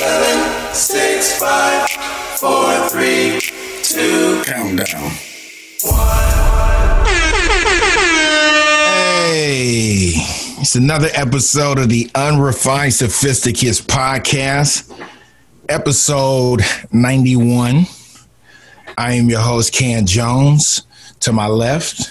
Seven, six, five, four, three, two. Countdown. Hey, it's another episode of the Unrefined Sophisticates podcast, episode 91. I am your host, Ken Jones. To my left,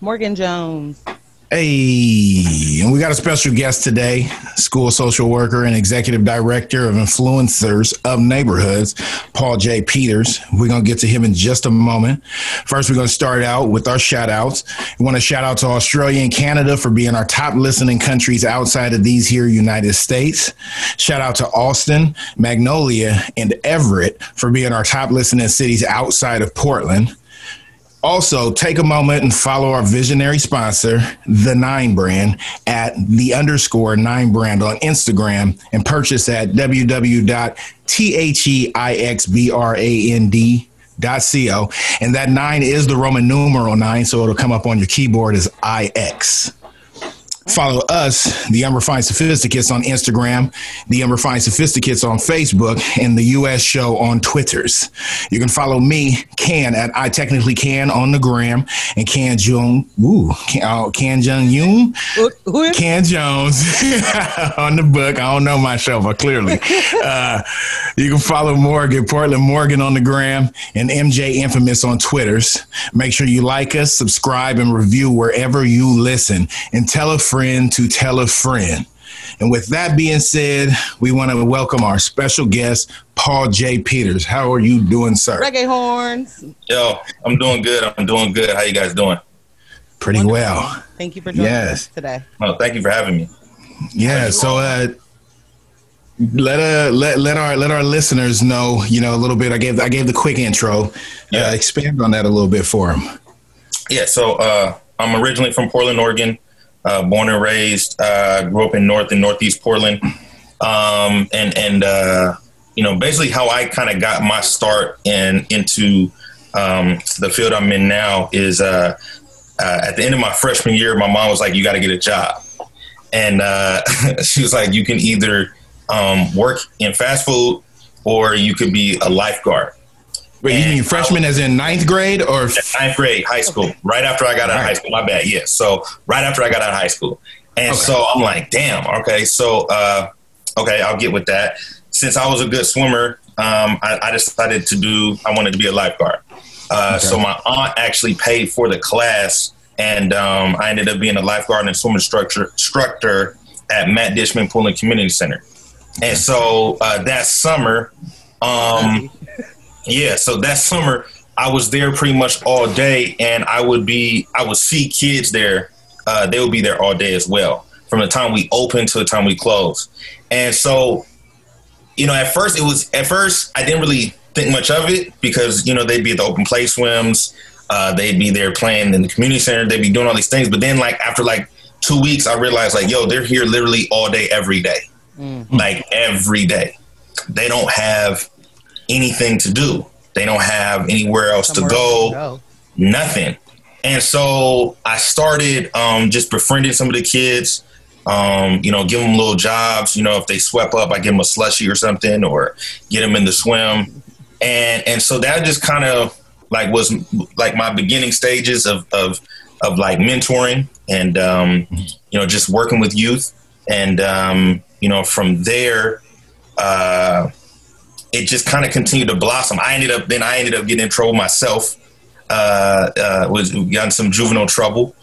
Morgan Jones. Hey, and we got a special guest today, school social worker and executive director of influencers of neighborhoods, Paul J. Peters. We're going to get to him in just a moment. First, we're going to start out with our shout outs. We want to shout out to Australia and Canada for being our top listening countries outside of these here United States. Shout out to Austin, Magnolia, and Everett for being our top listening cities outside of Portland. Also, take a moment and follow our visionary sponsor, The Nine Brand, at the underscore Nine Brand on Instagram and purchase at www.theixbrand.co. And that nine is the Roman numeral nine, so it'll come up on your keyboard as IX. Follow us, the Unrefined Sophisticates, on Instagram, the Unrefined Sophisticates on Facebook, and the US Show on Twitters. You can follow me, Ken, at I Technically Can on the gram, and Can Jung, woo, Can, uh, Can Jung Yoon, Ken Jones on the book. I don't know myself, but clearly. Uh, you can follow Morgan, Portland Morgan on the gram, and MJ Infamous on Twitters. Make sure you like us, subscribe, and review wherever you listen, and tell a friend to tell a friend. And with that being said, we want to welcome our special guest, Paul J. Peters. How are you doing, sir? Reggae horns. Yo, I'm doing good. I'm doing good. How you guys doing? Pretty well. Thank you for joining Yes. us today. Oh, thank you for having me. Yeah. So uh, let uh let let our let our listeners know, you know, a little bit. I gave I gave the quick intro. Yeah. Uh, expand on that a little bit for them. Yeah, so uh, I'm originally from Portland, Oregon. Uh, born and raised. Uh, grew up in North and Northeast Portland. Um, and and uh, you know, basically how I kind of got my start in into um, the field I'm in now is uh, uh, at the end of my freshman year, my mom was like, "You got to get a job," and uh, she was like, "You can either um, work in fast food or you could be a lifeguard." Wait, you mean freshman as in ninth grade or ninth grade, high school, right after I got out of high school. My bad. Yes. So right after I got out of high school. And Okay. so I'm like, damn, okay. So, uh, okay, I'll get with that. Since I was a good swimmer, um, I, I decided to do, I wanted to be a lifeguard. Uh, So my aunt actually paid for the class and um, I ended up being a lifeguard and swim instructor, instructor at Matt Dishman Pool and Community Center. And so uh, that summer, um, yeah, so that summer I was there pretty much all day, and I would be I would see kids there. Uh, they would be there all day as well, from the time we open to the time we close. And so, you know, at first it was at first I didn't really think much of it because you know they'd be at the open play swims, uh, they'd be there playing in the community center, they'd be doing all these things. But then, like after like two weeks, I realized like, yo, they're here literally all day, every day, like every day. They don't have anything to do. They don't have anywhere else Somewhere to go, else to go. nothing. And so I started um, just befriending some of the kids, um, you know, give them little jobs. You know, if they swept up, I give them a slushy or something, or get them in the swim. And and so that just kind of like was like my beginning stages of of of like mentoring and um, you know just working with youth. And um, you know, from there, uh, it just kind of continued to blossom. I ended up then I ended up getting in trouble myself. Uh, uh, was got in some juvenile trouble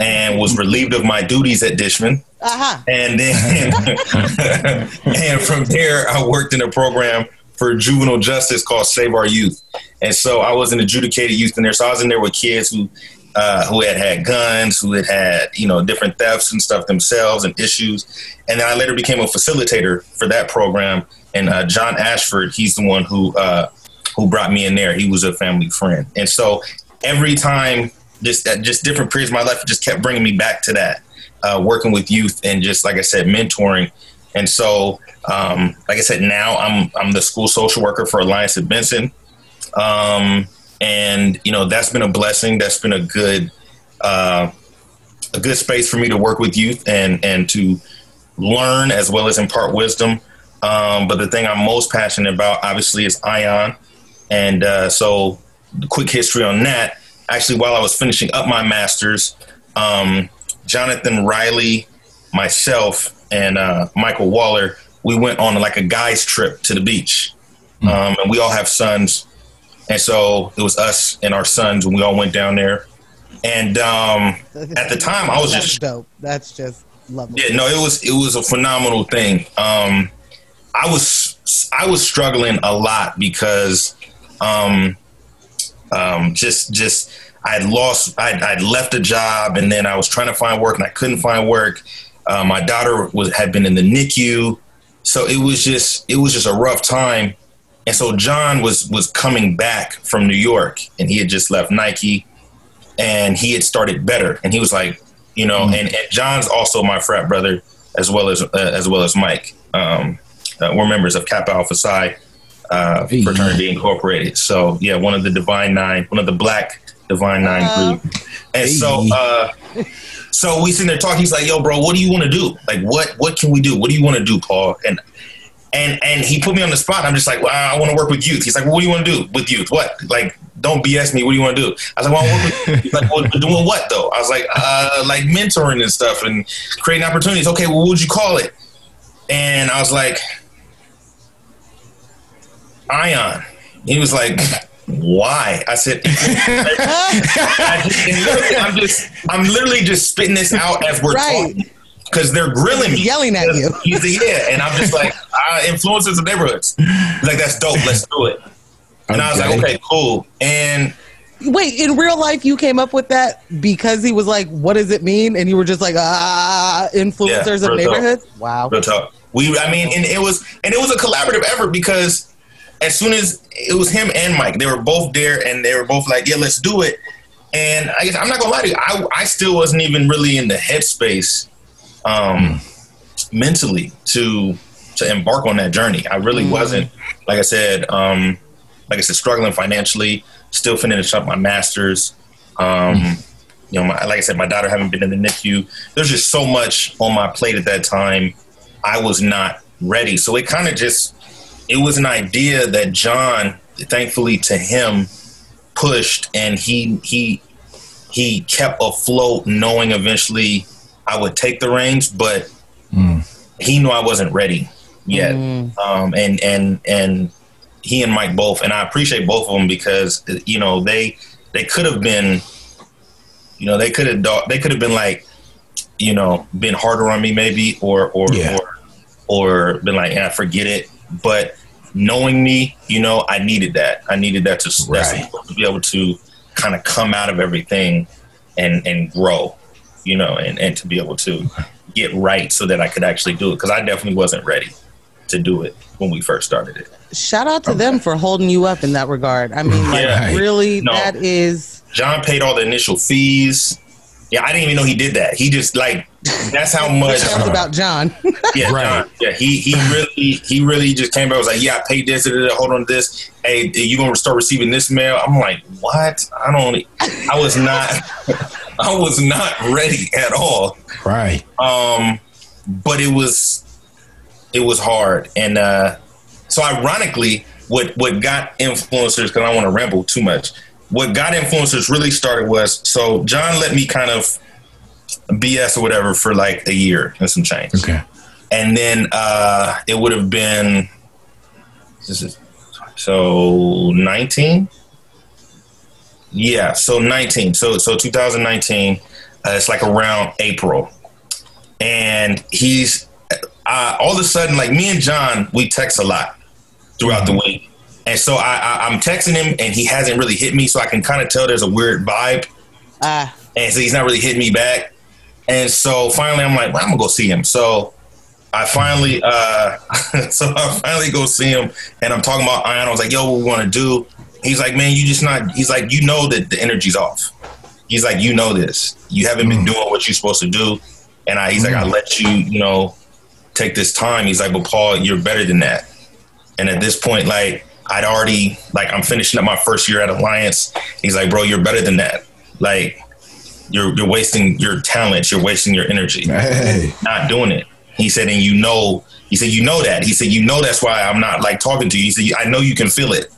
and was relieved of my duties at Dishman. Aha. And then and from there I worked in a program for juvenile justice called Save Our Youth. And so I was an adjudicated youth in there. So I was in there with kids who uh, who had had guns, who had had you know different thefts and stuff themselves and issues. And then I later became a facilitator for that program. And uh, John Ashford, he's the one who uh, who brought me in there. He was a family friend. And so every time, just just different periods of my life, just kept bringing me back to that, uh, working with youth and just like I said, mentoring. And so, um, like I said, now I'm I'm the school social worker for Alliance at Benson. Um, and you know that's been a blessing. That's been a good uh, a good space for me to work with youth and and to learn as well as impart wisdom. Um, but the thing I'm most passionate about, obviously, is Ion. And uh, so, quick history on that. Actually, while I was finishing up my master's, um, Jonathan Riley, myself, and uh, Michael Waller, we went on like a guys' trip to the beach. Um, and we all have sons. And so it was us and our sons, and we all went down there. And um, at the time, I was That's just dope. That's just lovely. yeah, no, it was it was a phenomenal thing. Um, I was I was struggling a lot because um, um, just just I had lost I I'd left a job and then I was trying to find work and I couldn't find work. Uh, my daughter was had been in the NICU, so it was just it was just a rough time. And so John was was coming back from New York and he had just left Nike and he had started better and he was like you know and, and john's also my frat brother as well as uh, as well as mike um, uh, we're members of kappa alpha psi uh, Hey. fraternity incorporated so yeah one of the divine nine one of the black divine nine Hello. group and so uh, so we sitting there talking he's like yo bro what do you want to do like what what can we do what do you want to do paul and and and he put me on the spot. I'm just like, well, I want to work with youth. He's like, well, what do you want to do with youth? What? Like, don't BS me. What do you want to do? I was like, well, I want work with. He's like, well, doing what though? I was like, uh, like mentoring and stuff and creating opportunities. Okay, well, what would you call it? And I was like, Ion. He was like, why? I said, I'm, just, I'm, just, I'm literally just spitting this out as we're Right. talking because they're grilling me, Yelling at you. He's the yeah, and I'm just like uh, influences of neighborhoods. Like that's dope. Let's do it. And I was like, okay, cool. And Wait, in real life, you came up with that because he was like, "What does it mean?" And you were just like, "Ah, influencers Yeah, of neighborhoods." Wow. real talk, we, I mean, and it was, and it was a collaborative effort because as soon as it was him and Mike, they were both there, and they were both like, yeah, let's do it. And I guess I'm not gonna lie to you, I, I still wasn't even really in the headspace, um, mentally to to embark on that journey. I really wasn't. Like I said, um, like I said, struggling financially, still finishing up my masters. Um, You know, my, like I said, my daughter haven't been in the NICU. There's just so much on my plate at that time. I was not ready. So it kind of just, it was an idea that John, thankfully to him, pushed, and he he he kept afloat, knowing eventually I would take the reins, but he knew I wasn't ready yet. Um, and and and he and Mike both, and I appreciate both of them because you know they they could have been, you know, they could have they could have been like, you know, been harder on me maybe, or or Yeah. or or been like, yeah, forget it. But knowing me, you know, I needed that. I needed that to, Right. to be able to kind of come out of everything and and grow, you know, and and to be able to get right so that I could actually do it because I definitely wasn't ready to do it when we first started it. Shout out to them for holding you up in that regard. I mean, like, Yeah. really, No. that is. John paid all the initial fees. Yeah, I didn't even know he did that. He just like that's how much. That was about John. Yeah, Right. John. Yeah, he he really he really just came back. Was like, yeah, I paid this. da, Hold on to this. Hey, you gonna start receiving this mail? I'm like, what? I don't. I was not. I was not ready at all. Right. Um, but it was it was hard, and uh, so ironically, what what got influencers? Because I want to ramble too much. What got influencers really started was so John let me kind of BS or whatever for like a year and some change, Okay. and then uh, it would have been this is so nineteen. Yeah, so nineteen. So so 2019. Uh, it's like around April, and he's uh, all of a sudden like me and John we text a lot throughout the week, and so I, I I'm texting him and he hasn't really hit me, so I can kind of tell there's a weird vibe, Ah, and so he's not really hitting me back, and so finally I'm like, well, I'm gonna go see him. So I finally, uh, so I finally go see him, and I'm talking about Ion. I was like, yo, what we want to do? He's like, man, you just not. He's like, you know that the energy's off. He's like, you know this. You haven't been doing what you're supposed to do, and I, he's like, I let you, you know, take this time. He's like, but Paul, you're better than that. And at this point, like, I'd already, like, I'm finishing up my first year at Alliance. He's like, bro, you're better than that. Like, you're you're wasting your talents, You're wasting your energy Hey. not doing it. He said, and you know, he said, you know that. He said, you know that's why I'm not like talking to you. He said, I know you can feel it.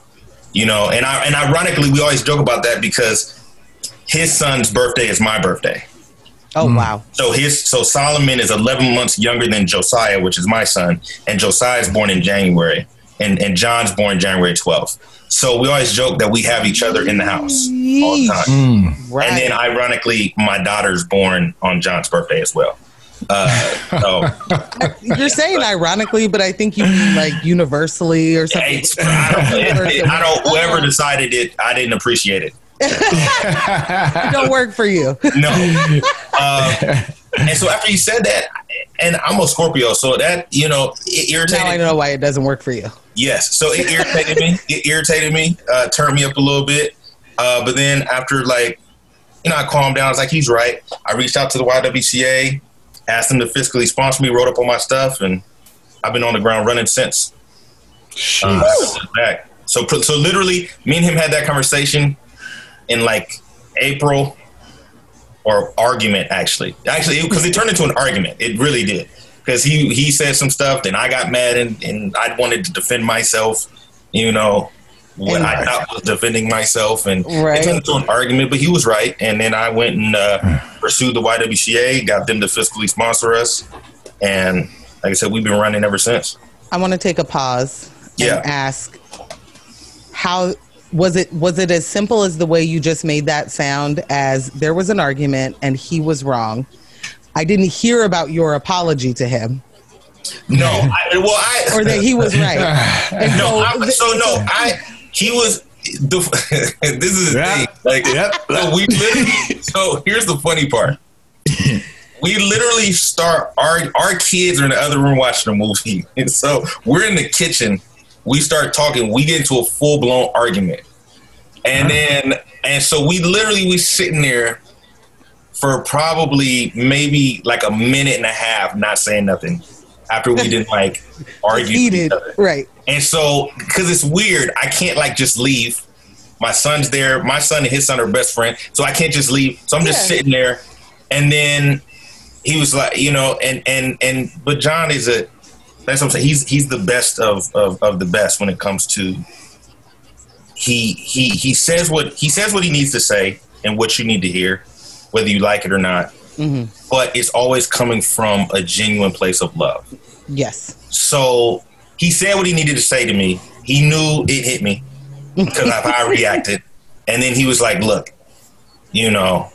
You know, and I and ironically, we always joke about that because his son's birthday is my birthday. Oh hmm. wow. So his so Solomon is 11 months younger than Josiah, which is my son, and Josiah is born in January, and and John's born January 12th. So we always joke that we have each other in the house all the time. Mm. Right. And then ironically, my daughter's born on John's birthday as well. Uh, so You're saying ironically, but I think you mean like universally or something. it's, I, don't, it, it- I don't. Whoever decided it, I didn't appreciate it. It don't work for you. No. Uh, and so after you said that, and I'm a Scorpio, so that you know it irritated. Now I know why it doesn't work for you. Yes. So it irritated me. It irritated me, uh, turned me up a little bit. Uh, but then after like, you know, I calmed down. I was like, he's right. I reached out to the YWCA, asked them to fiscally sponsor me, wrote up all my stuff, and I've been on the ground running since. Uh, back. So, so literally, me and him had that conversation in like April or argument actually. Actually, because it, turned into an argument. It really did. Because he he said some stuff, then I got mad and, and I wanted to defend myself. You know, what I thought was defending myself, and Right. it turned into an argument. But he was right, and then I went and uh, pursued the YWCA, got them to fiscally sponsor us, and like I said, we've been running ever since. I want to take a pause Yeah. and ask how was it was it as simple as the way you just made that sound as there was an argument and he was wrong. I didn't hear about your apology to him No, I, well, I or that he was right. And no, so- I, so no, I he was. The, this is the Yeah. thing. Like, Yep. so we literally. So here's the funny part. We literally start our our kids are in the other room watching a movie, and so we're in the kitchen. We start talking. We get into a full blown argument, and uh-huh. then and so we literally we sitting there for probably maybe like a minute and a half, not saying nothing. After we didn't like argue, with each heated, other. right? And so, because it's weird, I can't like just leave. My son's there. My son and his son are best friends, so I can't just leave. So I'm just Yeah. sitting there, and then he was like, you know, and and and but John is a that's what I'm saying. He's he's the best of of, of the best when it comes to he he he says what he says what he needs to say and what you need to hear, whether you like it or not. Mm-hmm. But it's always coming from a genuine place of love. Yes. So he said what he needed to say to me. He knew it hit me because of how I reacted. And then he was like, "Look, you know,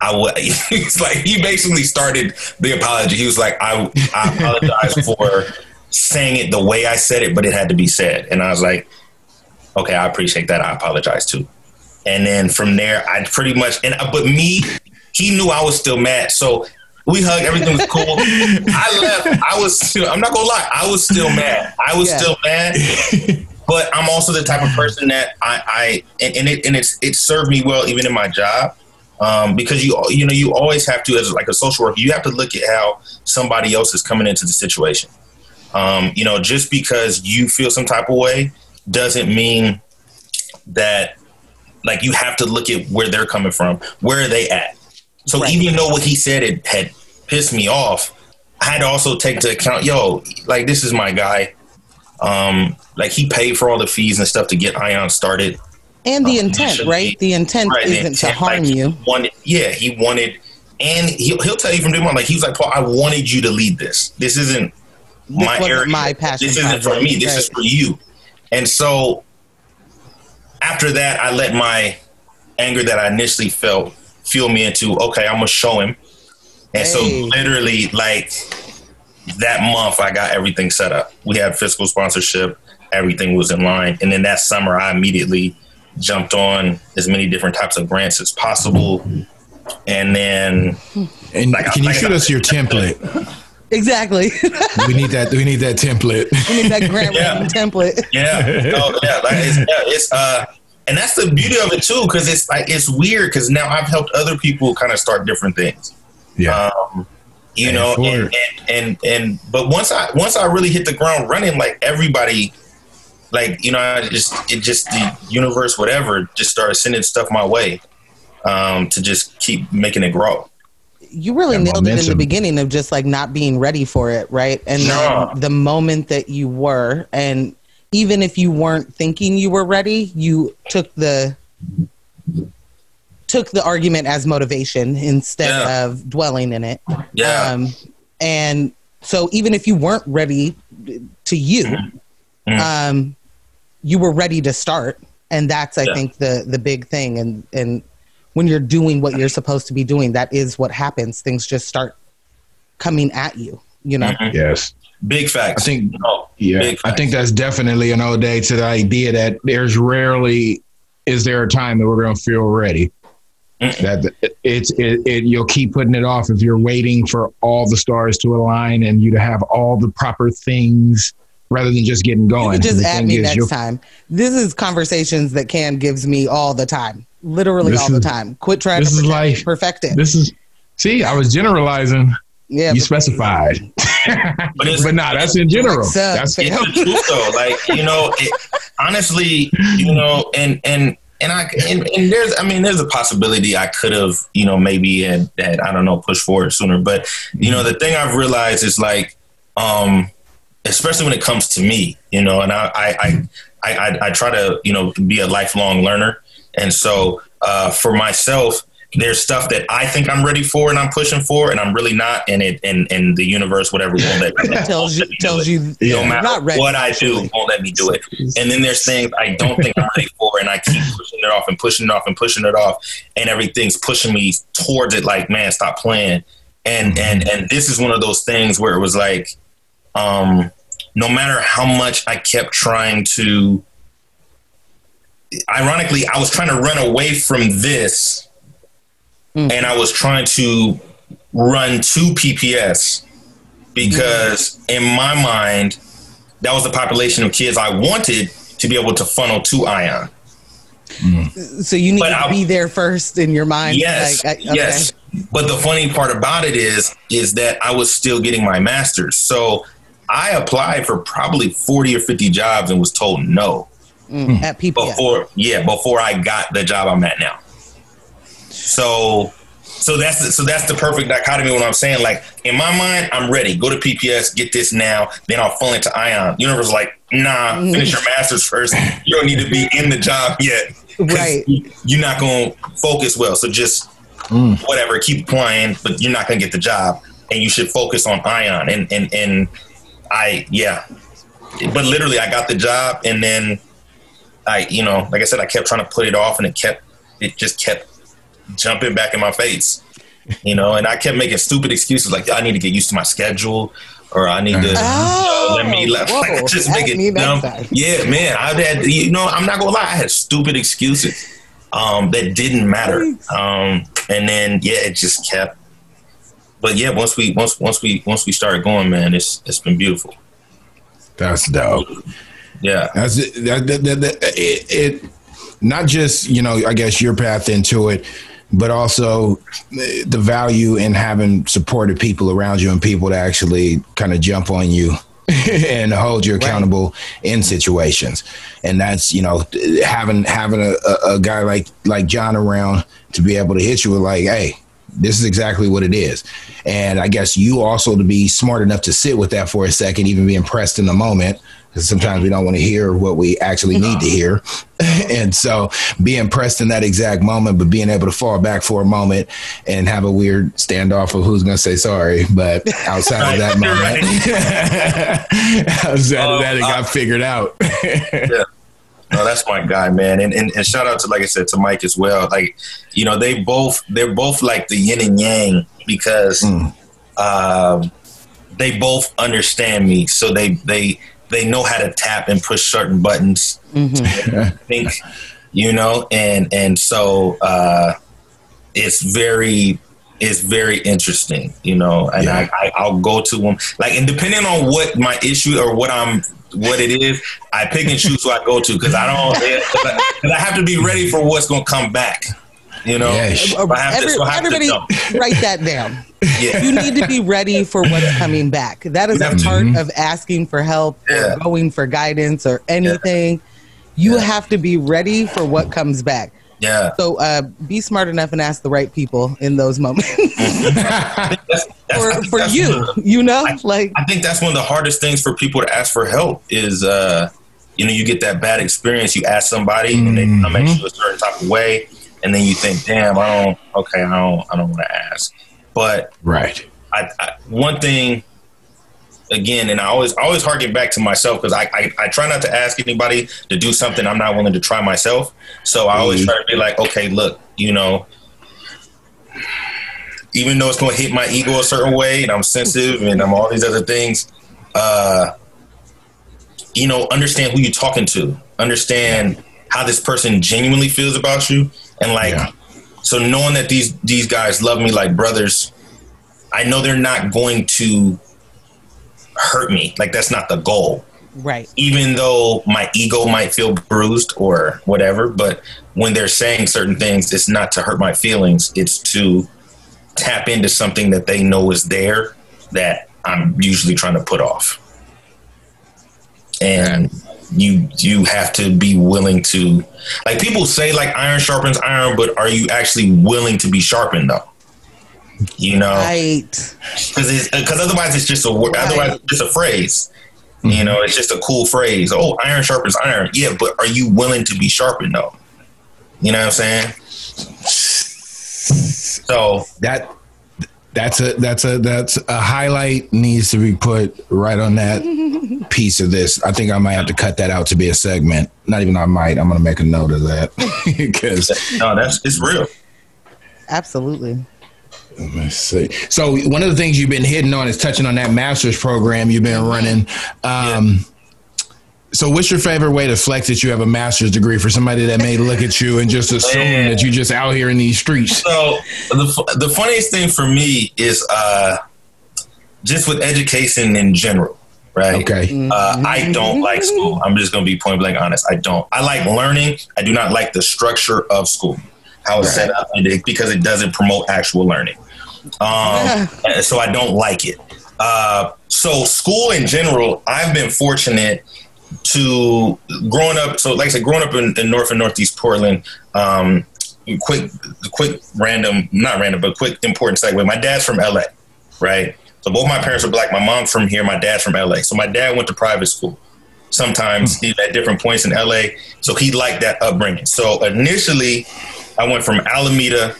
I would." He's like, he basically started the apology. He was like, "I I apologize for saying it the way I said it, but it had to be said." And I was like, "Okay, I appreciate that. I apologize too." And then from there, I pretty much and uh, but me, he knew I was still mad, so we hugged. Everything was cool. I left. I was. Still, I'm not gonna lie. I was still mad. I was Yeah. still mad. But I'm also the type of person that I, I and, and it and it's it served me well even in my job. Um, because you you know you always have to as like a social worker you have to look at how somebody else is coming into the situation. Um, you know, just because you feel some type of way doesn't mean that like you have to look at where they're coming from. Where are they at? So Right. even though what he said had, had pissed me off, I had to also take into account, yo, like this is my guy. Um, like he paid for all the fees and stuff to get Ion started. And the Um, intent, right? The intent Right, isn't to intent, harm like, you. Wanted, yeah, he wanted, and he'll, he'll tell you from day one, like he was like, Paul, I wanted you to lead this. This isn't This my area. my passion This isn't for me. This is for you. And so after that, I let my anger that I initially felt fuel me into, okay, I'm gonna show him. And so literally like that month I got everything set up. We had fiscal sponsorship, everything was in line. And then that summer I immediately jumped on as many different types of grants as possible. And then And Like, can you like- shoot us your template? Exactly. We need that. We need that template. we need that grant Yeah. writing template. Yeah, oh, yeah, like it's, yeah, it's uh, and that's the beauty of it too, because it's like it's weird because now I've helped other people kind of start different things, Yeah. um, you Pay know, and, and and and but once I once I really hit the ground running, like everybody, like you know, I just it just the universe, whatever, just started sending stuff my way, um, to just keep making it grow. you really That nailed it in the beginning of just like not being ready for it, right? And No. then the moment that you were, and even if you weren't thinking you were ready, you took the took the argument as motivation instead Yeah. of dwelling in it. Yeah. Um, and so even if you weren't ready to you, Mhm. um, you were ready to start. And that's, I Yeah. think, the the big thing. And and when you're doing what you're supposed to be doing, that is what happens. Things just start coming at you. You know. Mhm. Yes. Big facts. I think Oh, Yeah, big I think that's definitely an ode to the idea that there's rarely is there a time that we're going to feel ready. Mm. That it's it, it you'll keep putting it off if you're waiting for all the stars to align and you to have all the proper things rather than just getting going. can just add me next you'll- time. This is conversations that Ken gives me all the time, literally This all the time. Quit trying this to is perfect, life. perfect it. This is see, I was generalizing. yeah, you but- specified, But it's- but nah, that's in general. Up, That's fam? it's the truth though. Like you know, it, honestly, you know, and and and I and, and there's, I mean, there's a possibility I could have, you know, maybe had, had I don't know, pushed forward sooner. But you know, the thing I've realized is like, um, especially when it comes to me, you know, and I I I I, I, try to you know be a lifelong learner, and so uh, for myself. There's stuff that I think I'm ready for and I'm pushing for, and I'm really not. And it and, and the universe, whatever, won't let me, tells you won't let me do tells you no matter not ready, what I do, won't let me do it. And then there's things I don't think I'm ready for, and I keep pushing it off and pushing it off and pushing it off, and everything's pushing me towards it. Like, man, stop playing. And and and this is one of those things where it was like, um, no matter how much I kept trying to. Ironically, I was trying to run away from this, Mm. and I was trying to run to PPS because in my mind, that was the population of kids I wanted to be able to funnel to Ion. so you need But to I- be there first in your mind. Yes, Like, I- okay. yes. But the funny part about it is, is that I was still getting my master's. So I applied for probably forty or fifty jobs and was told no Mm, at hmm. PPS. before. Yeah, before I got the job I'm at now. So, so that's the, so that's the perfect dichotomy. What I'm saying, like in my mind, I'm ready. Go to PPS, get this now, then I'll fall into Ion. Universe is like, nah, mm. finish your masters first. You don't need to be in the job yet. Right. you- You're not going to focus well. So just mm. whatever, keep applying, but you're not going to get the job, and you should focus on Ion. And and and I, yeah, but literally, I got the job, and then I, you know, like I said, I kept trying to put it off, and it kept, it just kept jumping back in my face, you know. And I kept making stupid excuses like I need to get used to my schedule, or I need to you know, let me let, Oh, like, just make it dumb. Yeah, man, I had, you know, I'm not gonna lie, I had stupid excuses um, that didn't matter, um, and then yeah, it just kept. But yeah, once we once once we once we started going, man, it's it's been beautiful. That's dope. Yeah. That's it. That, that, that, that- it, it. Not just you know, I guess your path into it, but also the the value in having supportive people around you and people to actually kind of jump on you and hold you accountable in situations. And that's you know having having a, a, a guy like like John around to be able to hit you with like, hey, this is exactly what it is. And I guess you also to be smart enough to sit with that for a second, even be impressed in the moment. Because sometimes we don't want to hear what we actually need to hear. and so be impressed in that exact moment, but being able to fall back for a moment and have a weird standoff of who's going to say sorry. But outside of that moment, outside of that, it got uh, figured out. No, that's my guy, man. And, and and shout out to like I said to Mike as well. Like, you know, they both they're both like the yin and yang because Mm. um, they both understand me. So they they they know how to tap and push certain buttons. I think you know, and and so uh, it's very it's very interesting, you know. And Yeah. I, I I'll go to them like, and depending on what my issue or what I'm what it is, I pick and choose who I go to because I don't because I, 'cause I have to be ready for what's going to come back. You know, Yes. I have to, Every- so I have to everybody, jump. write that down. Yeah. You need to be ready for what's coming back. That is a Yeah. part mm-hmm. of asking for help Yeah. or going for guidance or anything. You Yeah. have to be ready for what comes back. Yeah. So uh, be smart enough and ask the right people in those moments That's- that's- for, for you. the- You know, like I think that's one of the hardest things for people to ask for help is, uh, you know, you get that bad experience. You ask somebody and they come at you a certain type of way, and then you think, "Damn, I don't. Okay, I don't. I don't want to ask." But Right. I, I, one thing again, and I always I always harken back to myself because I, I I try not to ask anybody to do something I'm not willing to try myself. So I always try to be like, okay, look, you know, even though it's going to hit my ego a certain way, and I'm sensitive, and I'm all these other things. Uh, you know, understand who you're talking to. Understand how this person genuinely feels about you, and like, Yeah. so knowing that these these guys love me like brothers, I know they're not going to hurt me. Like that's not the goal. right. Even though my ego might feel bruised or whatever, but when they're saying certain things, it's not to hurt my feelings. It's to tap into something that they know is there that I'm usually trying to put off. And you you have to be willing to like people say like iron sharpens iron, but are you actually willing to be sharpened though? You know, Right. because because otherwise it's just a word. Otherwise, it's just a phrase. You mm-hmm. know, it's just a cool phrase. Oh, iron sharpens iron. Yeah, but are you willing to be sharpened though? You know what I'm saying? So That that's a that's a that's a highlight needs to be put right on that piece of this. I think I might have to cut that out to be a segment. Not even I might. I'm gonna make a note of that because no, that's it's real. Absolutely. Let's see. So one of the things you've been hitting on is touching on that master's program you've been running. Um, So what's your favorite way to flex that you have a master's degree for somebody that may look at you and just assume Man. that you're just out here in these streets? So the the funniest thing for me is uh, just with education in general, right? Okay. Uh, I don't like school. I'm just going to be point blank honest. I don't. I like learning. I do not like the structure of school, how it's set up, and it- because it doesn't promote actual learning. Um, and so I don't like it. Uh, so school in general, I've been fortunate to growing up. So like I said, growing up in, in North and Northeast Portland. Um, quick, quick, random, not random, but quick, important segue. My dad's from LA, right? So both my parents are black. My mom's from here. My dad's from LA. So my dad went to private school. Sometimes he's at different points in LA. So he liked that upbringing. So initially, I went from Alameda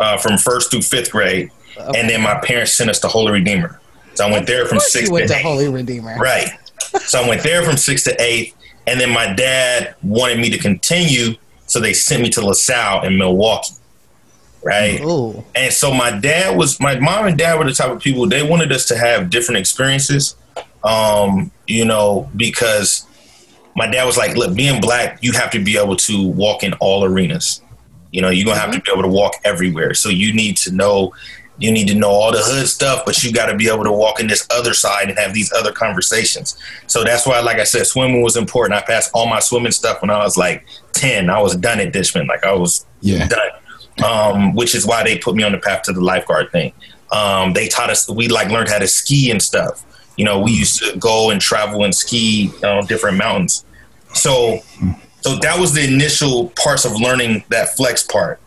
uh, from first through fifth grade, and then my parents sent us to Holy Redeemer. So I went there from sixth you went to to. Holy Redeemer. Right. So I went there from sixth to eighth, and then my dad wanted me to continue, so they sent me to LaSalle in Milwaukie. Right. Ooh. And so my dad was my mom and dad were the type of people they wanted us to have different experiences. Um, you know, because my dad was like, look, being black, you have to be able to walk in all arenas. You know, you're gonna have to be able to walk everywhere. So you need to know you need to know all the hood stuff, but you got to be able to walk in this other side and have these other conversations. So that's why, like I said, swimming was important. I passed all my swimming stuff when I was like 10. I was done at Dishman. Like I was Yeah. done. Um, which is why they put me on the path to the lifeguard thing. Um, they taught us, we like learned how to ski and stuff. You know, we used to go and travel and ski on different mountains. So, so that was the initial parts of learning that flex part.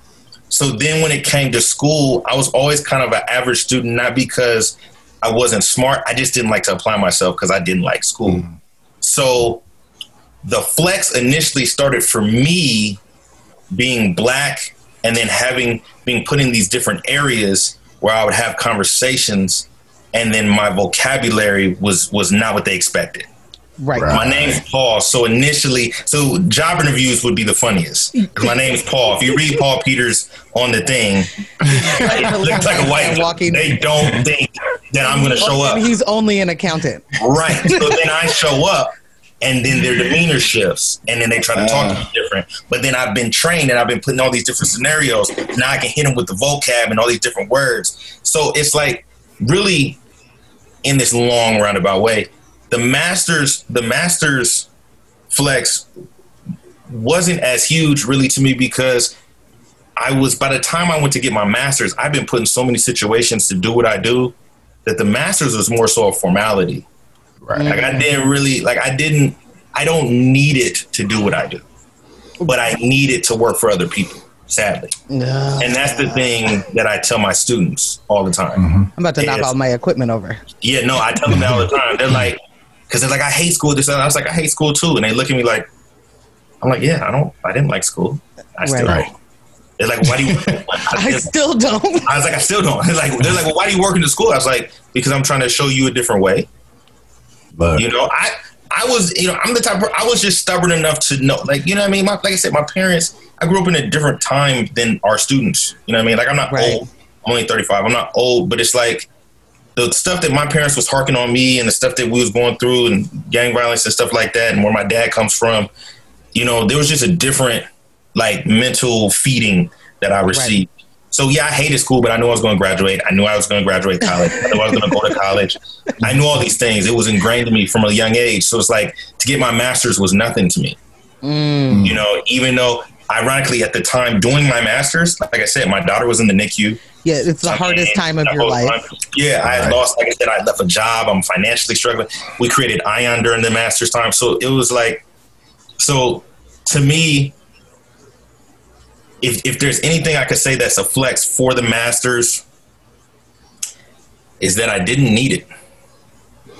So then when it came to school, I was always kind of an average student, not because I wasn't smart. I just didn't like to apply myself because I didn't like school. Mm-hmm. So the flex initially started for me being black and then having being put in these different areas where I would have conversations and then my vocabulary was was not what they expected. Right. Right. My name's Paul. So initially, so job interviews would be the funniest. My name's Paul. If you read Paul Peters on the thing, it looks like a white. Walking- They don't think that I'm going to show up. He's only an accountant. Right. So then I show up and then their demeanor shifts and then they try to talk to me ah. different. But then I've been trained and I've been putting all these different scenarios. Now I can hit them with the vocab and all these different words. So it's like really in this long roundabout way, the masters, the masters flex wasn't as huge really to me because I was by the time I went to get my masters, I've been put in so many situations to do what I do that the masters was more so a formality. Right. Like I didn't really like I didn't I don't need it to do what I do. but I need it to work for other people. Sadly, and that's the thing that I tell my students all the time. Mm-hmm. I'm about to knock all my equipment over. Yeah, no, I tell them that all the time. They're like, because they're like, I hate school. This, and I was like, I hate school too, and they look at me like, I'm like, yeah, I don't, I didn't like school. I still Right. don't. They're like, why do you? I still don't. I was like, I still don't. They're like, they're like, well, why do you work in the school? I was like, because I'm trying to show you a different way. But You know, I I was, you know, I'm the type. Of, I was just stubborn enough to know, like, you know, what I mean, my, like I said, my parents. I grew up in a different time than our students. You know, what I mean, like I'm not Right. old. I'm only 35. I'm not old, but it's like the stuff that my parents was harking on me and the stuff that we was going through and gang violence and stuff like that, and where my dad comes from. You know, there was just a different like mental feeding that I received. So yeah, I hated school, but I knew I was going to graduate. I knew I was going to graduate college. I knew I was going to go to college. I knew all these things. It was ingrained in me from a young age. So it's like to get my master's was nothing to me. Mm. You know, even though ironically at the time doing my master's, like I said, my daughter was in the NICU. Yeah, it's the I hardest mean, time of your life. time- Yeah, I had lost, like I said, I left a job. I'm financially struggling. We created Ion during the master's time. So it was like, so to me, if, if there's anything I could say that's a flex for the masters, is that I didn't need it.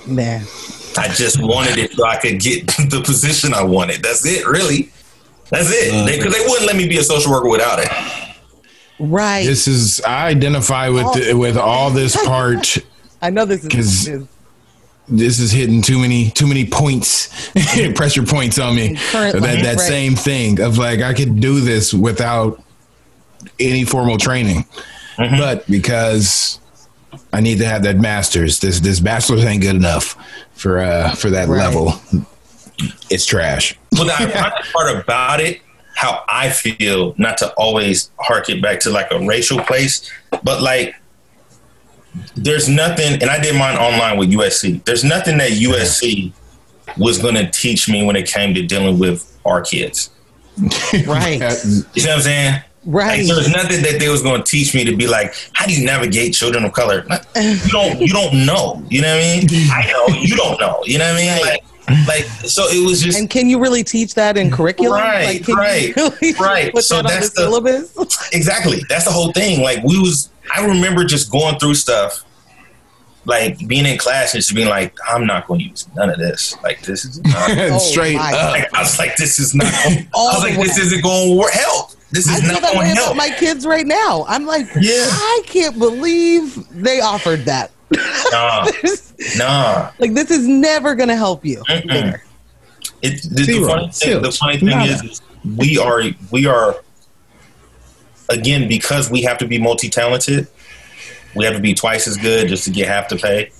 Man. I just wanted it so I could get the position I wanted. That's it, really. That's it. Because they, wouldn't let me be a social worker without it. Right. this is I identify with the, with all this part. I know this 'Cause- is, is This is hitting too many too many points, pressure points on me. Currently, that that right. same thing of like I could do this without any formal training, but because I need to have that master's, this this bachelor's ain't good enough for uh for that Right. level. It's trash. Well, the ironic part about it, how I feel, not to always hark it back to like a racial place, but like there's nothing, and I did mine online with USC. There's nothing that USC was going to teach me when it came to dealing with our kids. right. You know what I'm saying? Right. Like, there's nothing that they was going to teach me to be like, how do you navigate children of color? You don't, you don't know. You know what I mean? I know you don't know. You know what I mean? Like, like so it was just And can you really teach that in curriculum? Right, can right, you really right. Put So that on that's the the- syllabus? exactly that's the whole thing like we was i remember just going through stuff like being in class and just being like i'm not going to use none of this like this is not Oh, straight my up. like, i was like this is not i was the like this isn't going to work help this I is feel not that going way to about help my kids right now. I'm like, Yeah. I can't believe they offered that. Nah. Nah. Like this is never going to help you. It, the, Zero. funny thing, the funny thing Nada. is, is we are we are again because we have to be multi-talented we have to be twice as good just to get half the pay.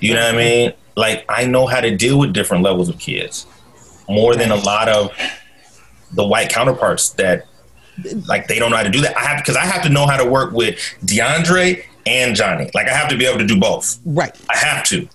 You know what i mean? Like i know how to deal with different levels of kids more than a lot of the white counterparts that like they don't know how to do that. I have because i have to know how to work with deandre and johnny like i have to be able to do both Right. i have to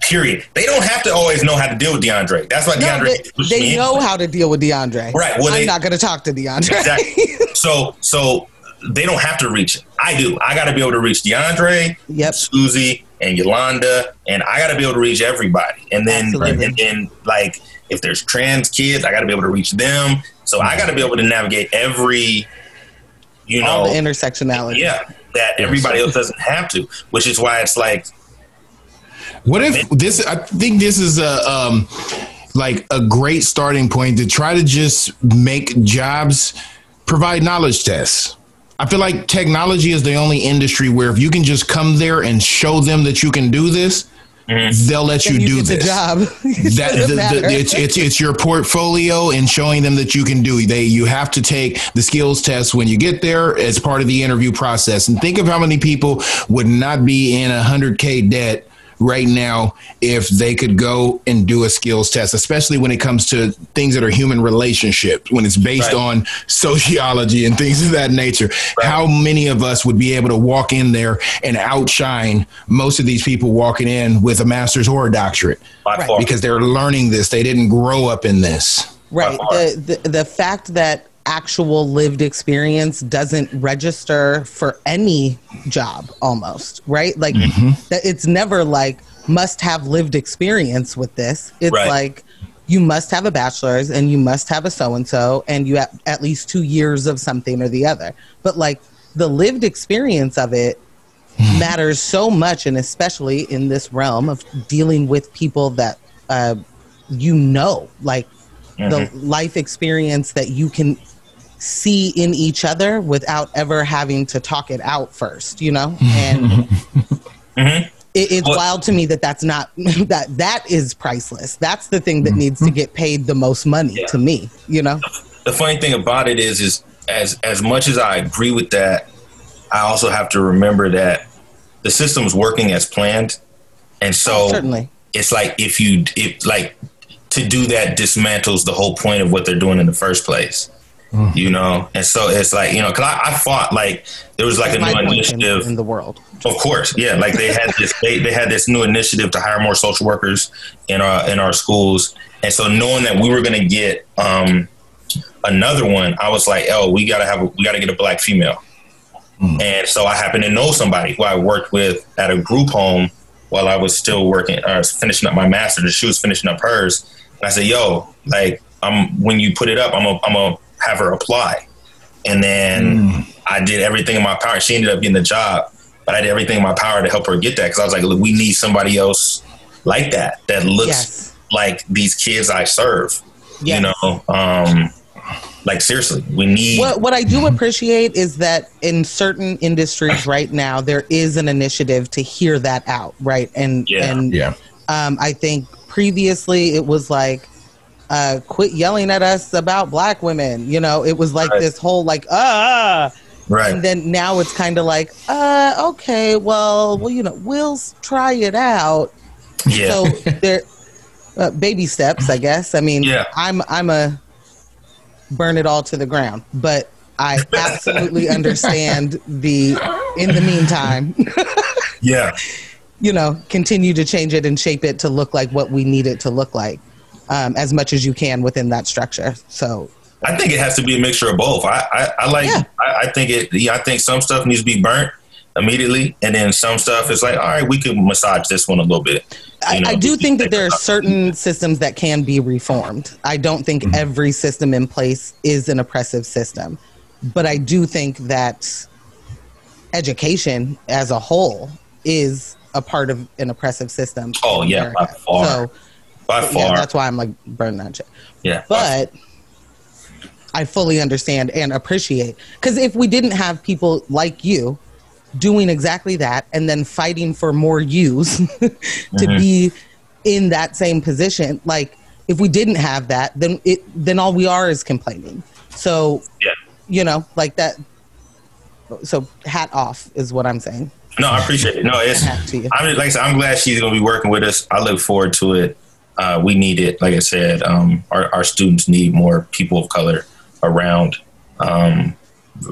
period they don't have to always know how to deal with deandre that's why No, deandre they, they know it. how to deal with DeAndre. Right, well, I'm they- not going to talk to DeAndre. Exactly. so so they don't have to reach. I do. I got to be able to reach DeAndre, Yep. Susie, and Yolanda, and I got to be able to reach everybody. And then Absolutely. and then like if there's trans kids, I got to be able to reach them. So I got to be able to navigate every, you All know, the intersectionality. yeah, that everybody else doesn't have to. Which is why it's like What if this? I think this is a um, like a great starting point to try to just make jobs provide knowledge tests. I feel like technology is the only industry where if you can just come there and show them that you can do this, Mm-hmm. they'll let Then you, do get this. the job. That Doesn't the, the, it's it's it's your portfolio and showing them that you can do. They you have to take the skills test when you get there as part of the interview process. And think of how many people would not be in a hundred k debt right now if they could go and do a skills test, especially when it comes to things that are human relationships, when it's based Right. on sociology and things of that nature. How many of us would be able to walk in there and outshine most of these people walking in with a master's or a doctorate? Right. because they're learning this. They didn't grow up in this. Right. The, the the fact that actual lived experience doesn't register for any job almost, right? Like Mm-hmm. that it's never like must have lived experience with this. It's Right. like you must have a bachelor's and you must have a so and so and you have at least two years of something or the other. But like the lived experience of it matters so much, and especially in this realm of dealing with people that uh, you know, like the life experience that you can see in each other without ever having to talk it out first, you know? And mm-hmm. it, it's Well- wild to me that that's not that that is priceless. That's the thing that mm-hmm. needs to get paid the most money Yeah. to me, you know? the funny thing about it is is as as much as I agree with that, I also have to remember that the system's working as planned. And so Certainly. it's like if you if like to do that dismantles the whole point of what they're doing in the first place. You know, and so it's like you know, because I, I fought like there was like a new point in, initiative in the world. Of course, yeah. Like they had this, they, they had this new initiative to hire more social workers in our in our schools, and so knowing that we were going to get um, another one, I was like, "Oh, we gotta have, a, we gotta get a black female." And so I happened to know somebody who I worked with at a group home while I was still working, or finishing up my master's. She was finishing up hers, and I said, "Yo, like, I'm when you put it up, I'm gonna I'm gonna have her apply." And then I did everything in my power. She ended up getting the job, but I did everything in my power to help her get that because I was like, look, we need somebody else like that that looks Yes. like these kids I serve. Yes. You know, um, like seriously, we need. What what I do appreciate is that in certain industries right now there is an initiative to hear that out, right? And Yeah. and Yeah. um, I think previously it was like, uh, quit yelling at us about black women. You know, it was like Right. this whole like ah, right. and then now it's kind of like uh, okay, well, well, you know, we'll try it out. yeah. So there, uh, baby steps, I guess. I mean, Yeah. I'm I'm a burn it all to the ground, but I absolutely understand the. In the meantime, yeah. you know, continue to change it and shape it to look like what we need it to look like, um, as much as you can within that structure. So I think it has to be a mixture of both. I, I, I like. Yeah. I, I think it. Yeah, I think some stuff needs to be burnt immediately, and then some stuff is like, all right, we could massage this one a little bit. I, You know, I do think that there are certain systems that can be reformed. I don't think Mm-hmm. every system in place is an oppressive system, but I do think that education as a whole is a part of an oppressive system. Oh, yeah, by far. So by yeah, far. that's why I'm like burn that shit. yeah, But I fully understand and appreciate because if we didn't have people like you doing exactly that and then fighting for more use to Mm-hmm. be in that same position, like if we didn't have that, then it then all we are is complaining. So yeah. you know, like that. So hat off is what I'm saying. No, I appreciate it. No, it's. You. I'm like I said, I'm glad she's going to be working with us. I look forward to it. Uh, we need it. Like I said, um, our, our students need more people of color around um,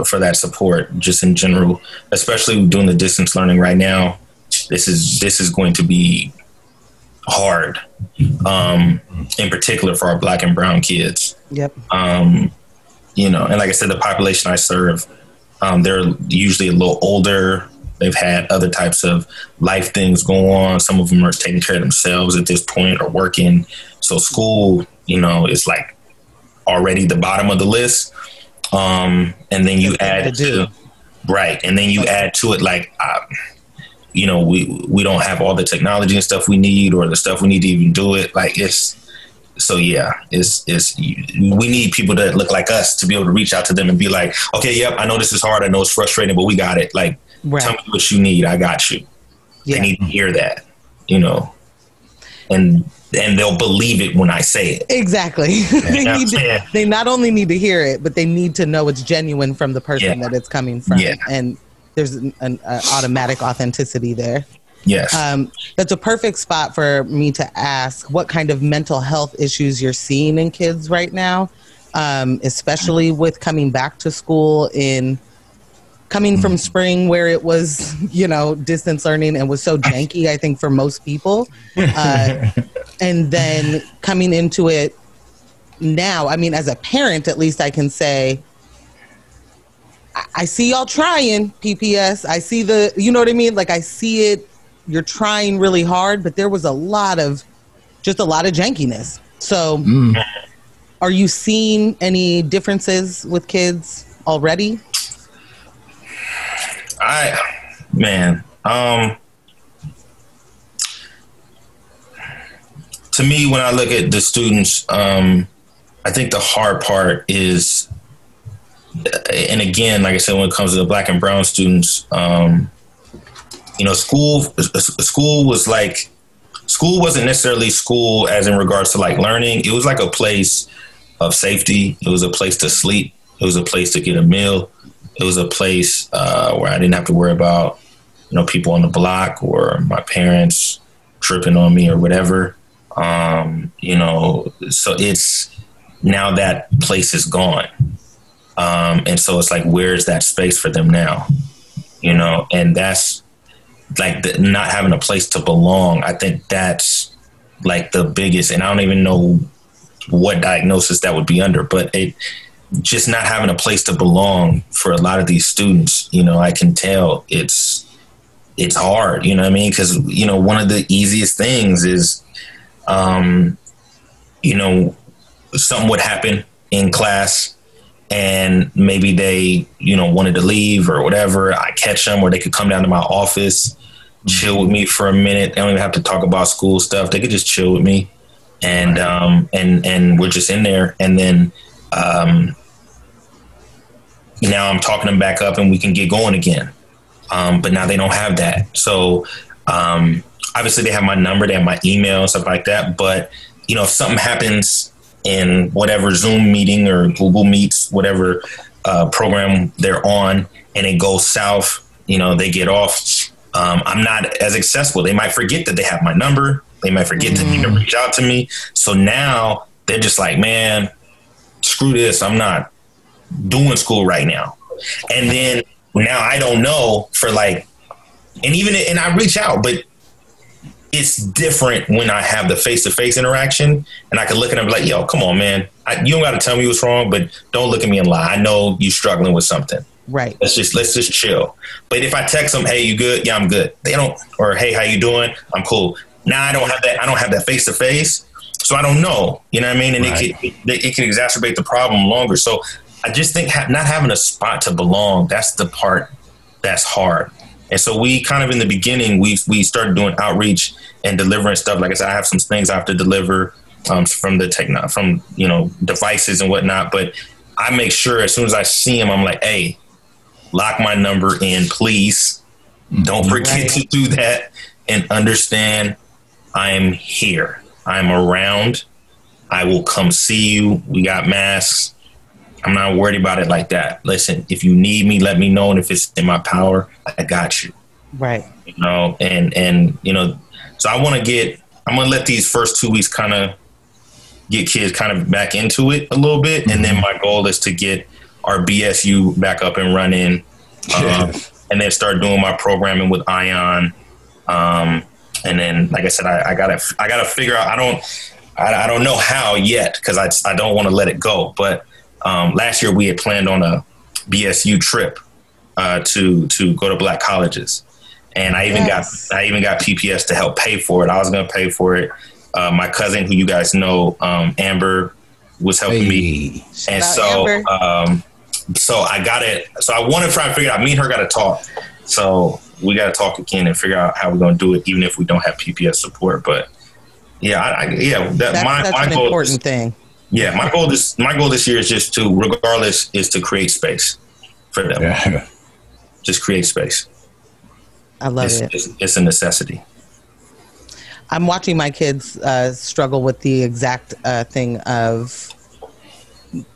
for that support, just in general. Especially doing the distance learning right now. This is this is going to be hard, um, in particular for our black and brown kids Yep. um, you know, and like I said, the population I serve, um, they're usually a little older. They've had other types of life things go on. Some of them are taking care of themselves at this point or working. So school, you know, is like already the bottom of the list. Um, and then you add to right, and then you add to it like, uh, you know, we we don't have all the technology and stuff we need, or the stuff we need to even do it. Like it's so yeah, it's it's we need people that look like us to be able to reach out to them and be like, okay, yep, I know this is hard, I know it's frustrating, but we got it. Like, Right. tell me what you need, I got you. Yeah. They need to hear that, you know, and and they'll believe it when I say it. Exactly. they, need to, they not only need to hear it, but they need to know it's genuine from the person Yeah. that it's coming from. Yeah. And there's an, an uh, automatic authenticity there. Yes. Um, that's a perfect spot for me to ask what kind of mental health issues you're seeing in kids right now, um, especially with coming back to school in coming from spring where it was, you know, distance learning and was so janky, I think, for most people. Uh, and then coming into it now, I mean, as a parent, at least I can say, I- I see y'all trying PPS. I see the, you know what I mean? Like I see it. You're trying really hard, but there was a lot of, just a lot of jankiness. So, are you seeing any differences with kids already? I man, um to me when I look at the students, um I think the hard part is and again, like I said, when it comes to the black and brown students, um, you know, school school was like school wasn't necessarily school as in regards to like learning. It was like a place of safety. It was a place to sleep. It was a place to get a meal. It was a place uh, where I didn't have to worry about, you know, people on the block or my parents tripping on me or whatever. Um, you know, so it's now that place is gone. Um, and so it's like, where's that space for them now? You know, and that's like the, not having a place to belong. I think that's like the biggest, and I don't even know what diagnosis that would be under, but it just not having a place to belong for a lot of these students. You know, I can tell it's it's hard. You know what I mean? Because you know, one of the easiest things is, um, you know, something would happen in class and maybe they you know wanted to leave or whatever i catch them or they could come down to my office chill with me for a minute they don't even have to talk about school stuff they could just chill with me and um and and we're just in there and then um now i'm talking them back up and we can get going again um but now they don't have that so um obviously they have my number they have my email stuff like that but you know if something happens in whatever Zoom meeting or Google Meets, whatever uh, program they're on, and it goes south, you know, they get off. Um, I'm not as accessible. They might forget that they have my number. They might forget mm. to reach out to me. So now they're just like, man, screw this. I'm not doing school right now. And then now I don't know for like, and even, and I reach out, but it's different when I have the face to face interaction and I can look at them like, yo, come on, man. I, you don't got to tell me what's wrong, but don't look at me and lie. I know you're struggling with something. Right. Let's just let's just chill. But if I text them, hey, you good? Yeah, I'm good. They don't, or hey, how you doing? I'm cool. Now I don't have that. I don't have that face to face, so I don't know. You know what I mean? And right. it can it, it, can exacerbate the problem longer. So I just think ha- not having a spot to belong that's the part that's hard. And so we kind of in the beginning we we started doing outreach and delivering stuff. Like I said, I have some things I have to deliver um, from the techno from you know devices and whatnot. But I make sure as soon as I see them, I'm like, hey, lock my number in, please. Don't forget right. to do that and understand I'm here. I'm around. I will come see you. We got masks. I'm not worried about it like that. Listen, if you need me, let me know. And if it's in my power, I got you. Right. You know, and and you know, so I want to get. I'm gonna let these first two weeks kind of get kids kind of back into it a little bit, mm-hmm. and then mm-hmm. my goal is to get our BSU back up and running, um, and then start doing my programming with Ion. Um, and then, like I said, I, I, gotta I gotta figure out. I don't I, I don't know how yet because I I don't want to let it go, but um, last year we had planned on a BSU trip uh, to to go to black colleges, and I even yes. got I even got PPS to help pay for it. I was going to pay for it. Uh, my cousin, who you guys know, um, Amber, was helping hey. me, and so um, so I got it. So I want to try and figure out. Me and her got to talk. So we got to talk again and figure out how we're going to do it, even if we don't have PPS support. But yeah, I, I, yeah, that, that's, my, that's my an important is, thing. Yeah, my goal this my goal this year is just to, regardless, is to create space for them. Yeah. Just create space. I love it's, it. It's, it's, a necessity. I'm watching my kids uh, struggle with the exact uh, thing of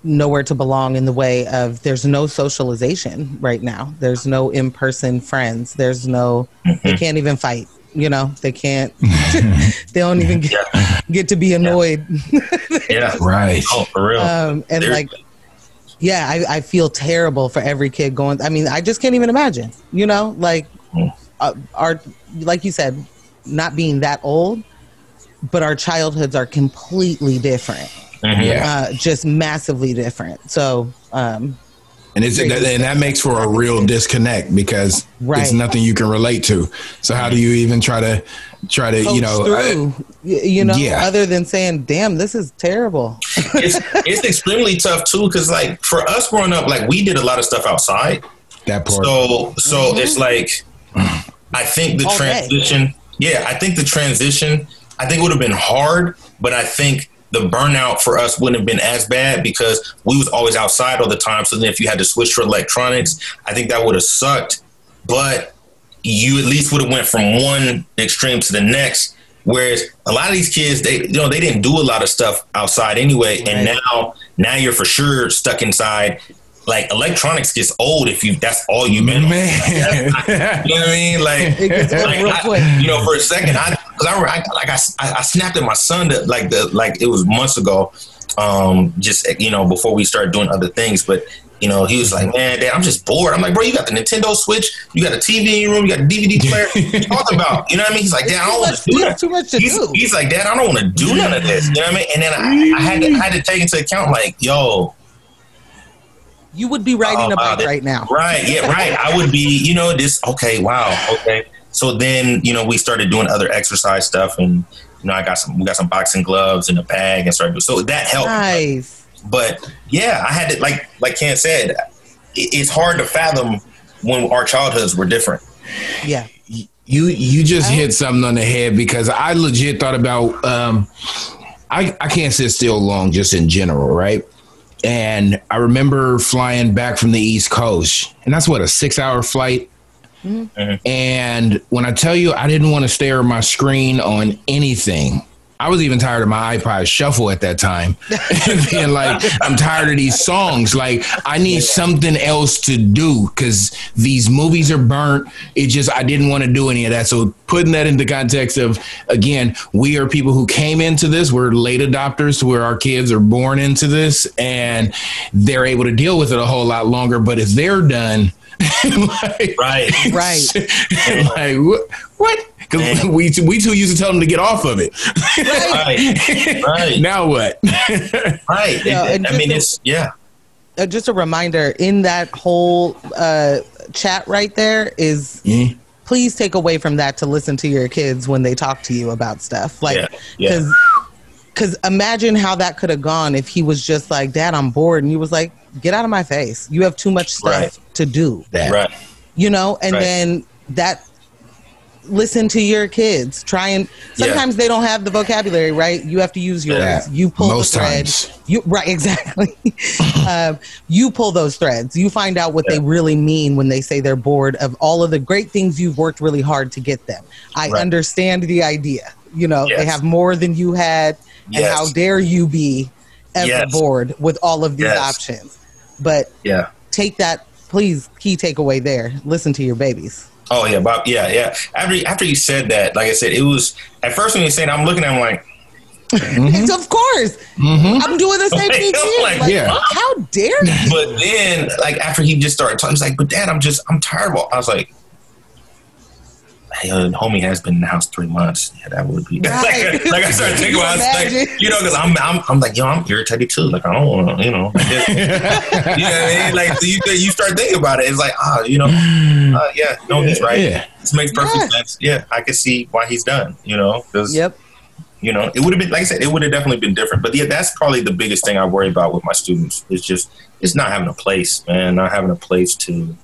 nowhere to belong in the way of there's no socialization right now. There's no in person friends. There's no, mm-hmm. they can't even fight you know they can't they don't even get, yeah. get to be annoyed yeah right oh for real um, and like yeah I, I feel terrible for every kid going i mean i just can't even imagine you know like mm. uh, our like you said not being that old but our childhoods are completely different mm-hmm. uh, just massively different so um And it's and that makes for a real disconnect because Right. it's nothing you can relate to. So how do you even try to try to you know? Coach uh, you know, yeah. other than saying, "Damn, this is terrible." it's it's extremely tough too because like for us growing up, like we did a lot of stuff outside. that part. So so it's like I think the All day. transition. Yeah, I think the transition. I think it would have been hard, but I think the burnout for us wouldn't have been as bad because we was always outside all the time. So then if you had to switch to electronics, I think that would have sucked. But you at least would have went from one extreme to the next. Whereas a lot of these kids, they you know they didn't do a lot of stuff outside anyway, and now now you're for sure stuck inside. Like electronics gets old if you that's all you've been. Man. You know what I mean? Like, It gets like, real I- quick. you know, for a second, I because I, I like I, I, snapped at my son that like the like it was months ago, um, just you know before we started doing other things, but. You know, he was like, "Man, Dad, I'm just bored." I'm like, "Bro, you got the Nintendo Switch, you got a TV in your room, you got a DVD player. What you talking about?" You know what I mean? He's like, "Dad, I don't want to do that." too much to he's, do. he's like, Dad, I don't want to do none of this. You know what I mean? And then I, I had to I had to take into account, like, yo, You would be riding Oh, a wow, that- right now. Right. Yeah. Right. I would be. You know. This. Okay. Wow. Okay. So then, you know, we started doing other exercise stuff, and you know, I got some. We got some boxing gloves and a bag, and started. Doing so that helped. Nice. But yeah, I had to like like Ken said, it, it's hard to fathom when our childhoods were different. Yeah. you you just hit something on the head because I legit thought about um I I can't sit still long just in general, right? And I remember flying back from the East Coast, and that's what a six hour flight. Mm-hmm. And when I tell you I didn't want to stare at my screen on anything, I was even tired of my iPod shuffle at that time. and being like, I'm tired of these songs. Like, I need something else to do because these movies are burnt. It just, I didn't want to do any of that. So, putting that into context of, again, we are people who came into this. We're late adopters where our kids are born into this and they're able to deal with it a whole lot longer. But if they're done, like, Right. Right. like what? What? Because we we too used to tell them to get off of it. Right. Right. now what? Right. Yeah, It- and I mean, just it's yeah. Uh, just a reminder in that whole uh, chat right there is Mhm. please take away from that to listen to your kids when they talk to you about stuff. Like, Yeah, yeah. Because because imagine how that could have gone if he was just like, Dad, I'm bored. And you was like, get out of my face. You have too much stuff Right. to do. That. Right. you know and Right. then that listen to your kids try and Yeah. sometimes they don't have the vocabulary right you have to use yours Yeah. you pull Most the thread times. you right exactly um, you pull those threads you find out what they really mean when they say they're bored of all of the great things you've worked really hard to get them i Right. understand the idea you know they have more than you had and how dare you be ever Yes. bored with all of these Yes. options but Yeah. take that please key takeaway there listen to your babies Oh yeah, Bob. Yeah, yeah. After after you said that, like I said, it was at first when you said, I'm looking at him like, It's of course. Mm-hmm. I'm doing the same thing to you. Like, Like, yeah. how dare you? but then like after he just started talking, he's like, but Dad, I'm just I'm tired of. All. I was like. Hey, uh, homie has been in the house three months. Yeah, that would be Right. like, like I started thinking about, it, like, you know, because I'm, I'm, I'm like, yo, I'm irritated too. Like I don't want to, you know, like, this- you know what I mean? Like you, you start thinking about it. It's like, ah, you know, uh, yeah, no, he's right. Yeah. This makes perfect Yeah. sense. Yeah, I can see why he's done. You know, because Yep. you know, it would have been like I said, it would have definitely been different. But yeah, that's probably the biggest thing I worry about with my students is just it's not having a place, man, not having a place to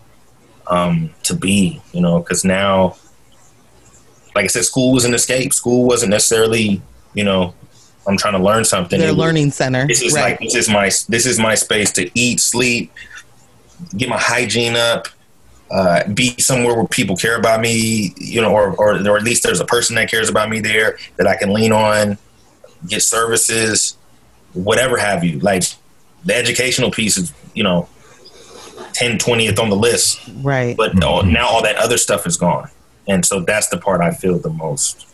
um to be, you know, because now, like I said, school was an escape. School wasn't necessarily, you know, I'm trying to learn something. Their It was- learning center. This is right. like this is my this is my space to eat, sleep, get my hygiene up, uh, be somewhere where people care about me, you know, or, or or at least there's a person that cares about me there that I can lean on, get services, whatever have you. Like the educational piece is, you know, 10, 20th on the list, right. but all, now all that other stuff is gone, and so that's the part I feel the most.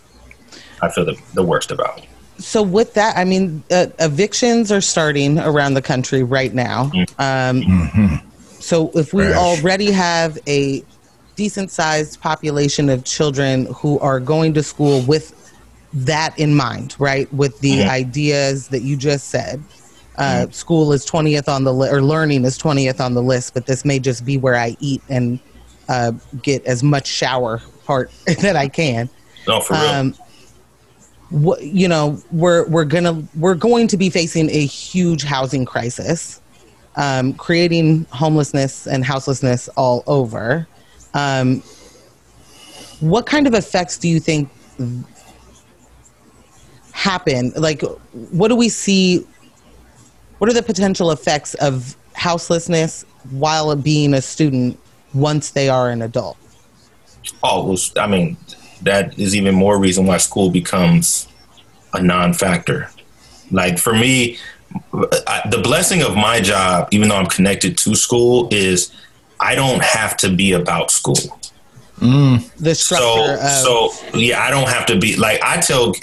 I feel the, the worst about. so with that, I mean, uh, evictions are starting around the country right now. Um, So if we Trash. already have a decent sized population of children who are going to school with that in mind, right? With the ideas that you just said, Uh, School is twentieth on the li- or learning is twentieth on the list, but this may just be where I eat and uh, get as much shower part that I can. No, for real. Um, wh- you know, we're we're gonna we're going to be facing a huge housing crisis, um, creating homelessness and houselessness all over. Um, what kind of effects do you think happen? Like, what do we see? What are the potential effects of houselessness while being a student once they are an adult? Oh, well, I mean, that is even more reason why school becomes a non-factor. Like for me, uh, I, the blessing of my job, even though I'm connected to school, is I don't have to be about school. Mm. The So, of so yeah, I don't have to be like I tell.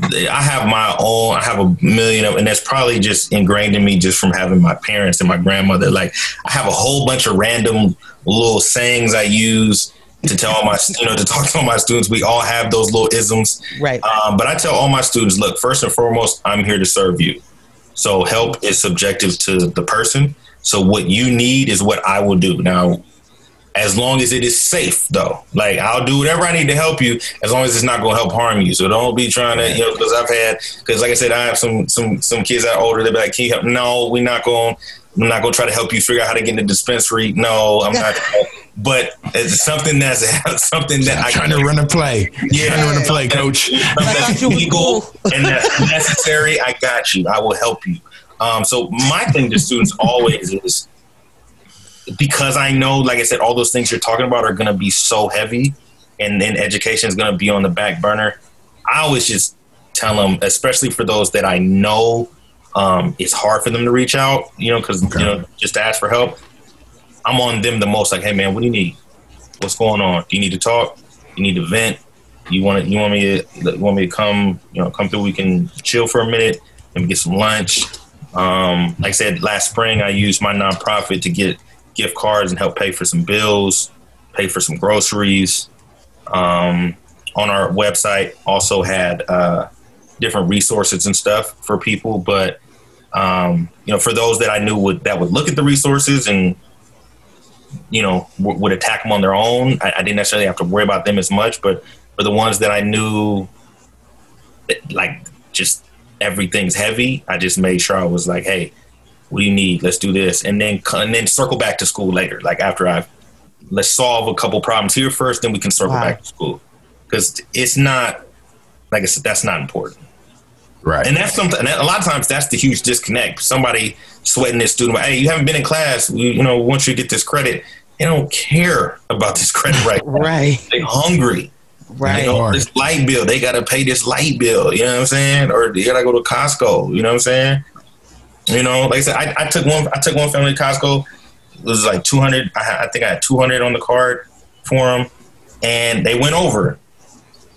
I have my own. I have a million of, and that's probably just ingrained in me just from having my parents and my grandmother. Like I have a whole bunch of random little sayings I use to tell all my, you know, to talk to all my students. We all have those little isms, right. um, but I tell all my students, look, first and foremost, I'm here to serve you. So help is subjective to the person. So what you need is what I will do. Now, as long as it is safe, though, like I'll do whatever I need to help you, as long as it's not going to help harm you. So don't be trying to, you know, because I've had, because like I said, I have some some some kids that are older. They're like, "Can you help?" No, we're not going. I'm not going to try to help you figure out how to get in the dispensary. No, I'm not. But it's something that's something that I'm Trying to run a play. Yeah. Trying to run a play, coach. something I thought that's legal and that's necessary, I got you. I will help you. Um, so my thing to students always is because I know, like I said, all those things you're talking about are going to be so heavy, and then education is going to be on the back burner. I always just tell them, especially for those that I know um, it's hard for them to reach out, you know, because Okay. you know just to ask for help. I'm on them the most. Like, hey man, what do you need? What's going on? Do you need to talk? You need to vent? You want to, you want me to you want me to come you know come through? We can chill for a minute and get some lunch. Um, like I said last spring, I used my nonprofit to get gift cards and help pay for some bills, pay for some groceries. Um, on our website, also had uh, different resources and stuff for people. But um, you know, for those that I knew would that would look at the resources and you know w- would attack them on their own, I, I didn't necessarily have to worry about them as much. But for the ones that I knew, that, like just everything's heavy, I just made sure I was like, hey, what do you need? Let's do this, and then and then circle back to school later. Like after I've let's solve a couple problems here first, then we can circle Wow. back to school because it's not like I said, that's not important. Right. And that's something. And a lot of times, that's the huge disconnect. Somebody sweating this student, hey, you haven't been in class. We, you know, once you get this credit, they don't care about this credit right now. right. They're hungry. Right. You know, this light bill, they got to pay this light bill. You know what I'm saying? Or they got to go to Costco. You know what I'm saying? You know, like I said, I, I took one. I took one family to Costco. It was like 200. I, I think I had 200 on the card for them, and they went over.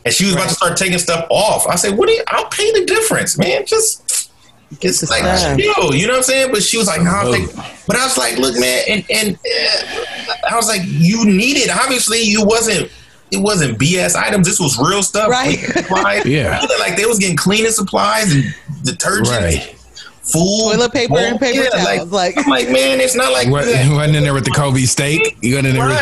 And she was about to start taking stuff off. I said, "What do you? I'll pay the difference, man. Just Get the like stuff. chill, you know what I'm saying?" But she was like, "No." I'll take-" But I was like, "Look, man," and and uh, I was like, "You need it. Obviously, you wasn't." It wasn't BS items. This was real stuff. Right. Supplies. Yeah. Like they was getting cleaning supplies and detergent, Right. food, Toilet paper and paper Yeah, towels. Like, I'm like, man, it's not like What, that. wasn't in there with the Kobe steak? You got in there with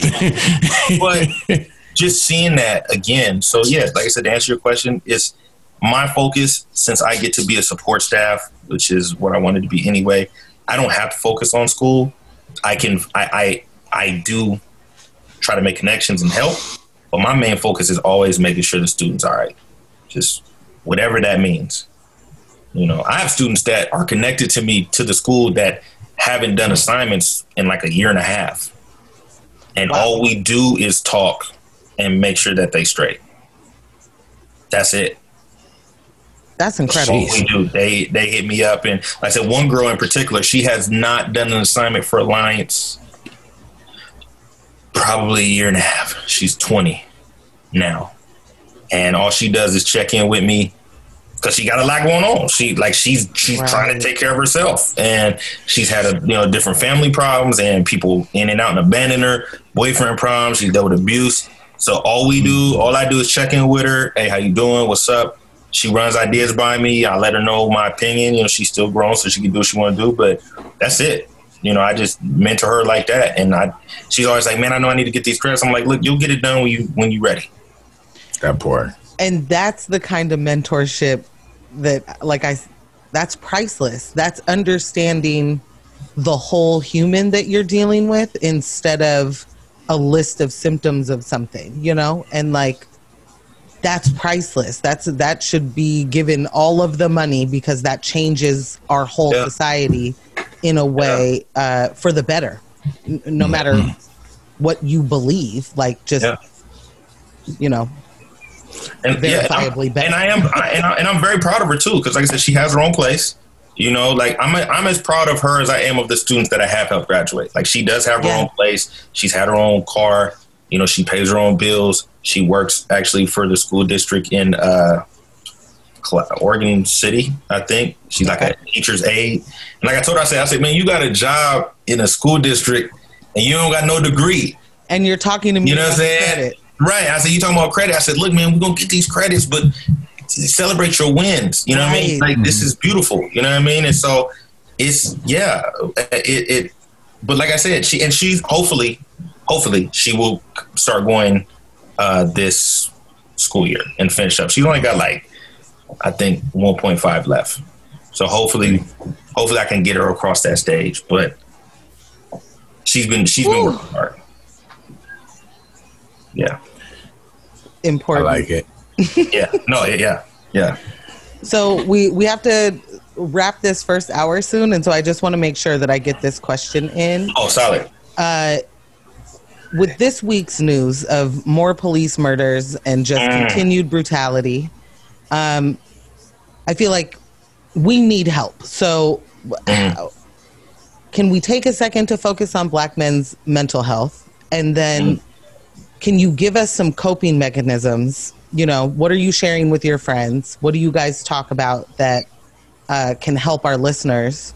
the, but just seeing that again. So yeah, like I said, to answer your question, it's my focus since I get to be a support staff, which is what I wanted to be anyway. I don't have to focus on school. I can. I. I, I do try to make connections and help, but my main focus is always making sure the students are all right. Just whatever that means. You know, I have students that are connected to me to the school that haven't done assignments in like a year and a half and all we do is talk and make sure that they straight. That's it. that's incredible. we do. They they hit me up, and like I said one girl in particular, she has not done an assignment for Alliance probably a year and a half. She's twenty now, and all she does is check in with me because she got a lot going on. She like she's she's Right. trying to take care of herself, and she's had a you know different family problems and people in and out and abandon her, boyfriend problems. She's dealt with abuse. So all we do, mm-hmm. all I do is check in with her. Hey, how you doing? What's up? she runs ideas by me. I let her know my opinion. You know, she's still grown, so she can do what she want to do. But that's it. You know, I just mentor her like that, and I. She's always like, "Man, I know I need to get these credits." I'm like, "Look, you'll get it done when you when you ready." That part. and that's the kind of mentorship that like i that's priceless that's understanding the whole human that you're dealing with instead of a list of symptoms of something you know and like that's priceless that's that should be given all of the money because that changes our whole Yeah. society in a way uh, for the better N- no matter what you believe like just Yeah. you know and verifiably and, I'm, better. and I am, I, and, I, and I'm very proud of her too, because like I said, she has her own place. You know, like I'm, I'm as proud of her as I am of the students that I have helped graduate. Like she does have her Yeah. own place. She's had her own car. You know, she pays her own bills. She works actually for the school district in uh, Oregon City, I think. She's like a teacher's aide. And like I told her, I said, I said, man, you got a job in a school district and you don't got no degree. and you're talking to me You know what I'm saying? credit. Right. I said, you talking about credit. I said, look, man, we're going to get these credits, but celebrate your wins. You know what I mean? Right. Like, this is beautiful. You know what I mean? And so it's, yeah, it, it, but like I said, she, and she's hopefully, hopefully she will start going uh, this school year and finish up. She's only got like, I think 1.5 left. So hopefully, hopefully I can get her across that stage, but she's been, she's been working hard. Yeah. Important. I like it. Yeah no yeah yeah So we we have to wrap this first hour soon, and so I just want to make sure that I get this question in. oh solid Uh, with this week's news of more police murders and just Mm. continued brutality, um, I feel like we need help. So, Mm. can we take a second to focus on Black men's mental health, and then Mm. Can you give us some coping mechanisms? You know, what are you sharing with your friends? What do you guys talk about that uh, can help our listeners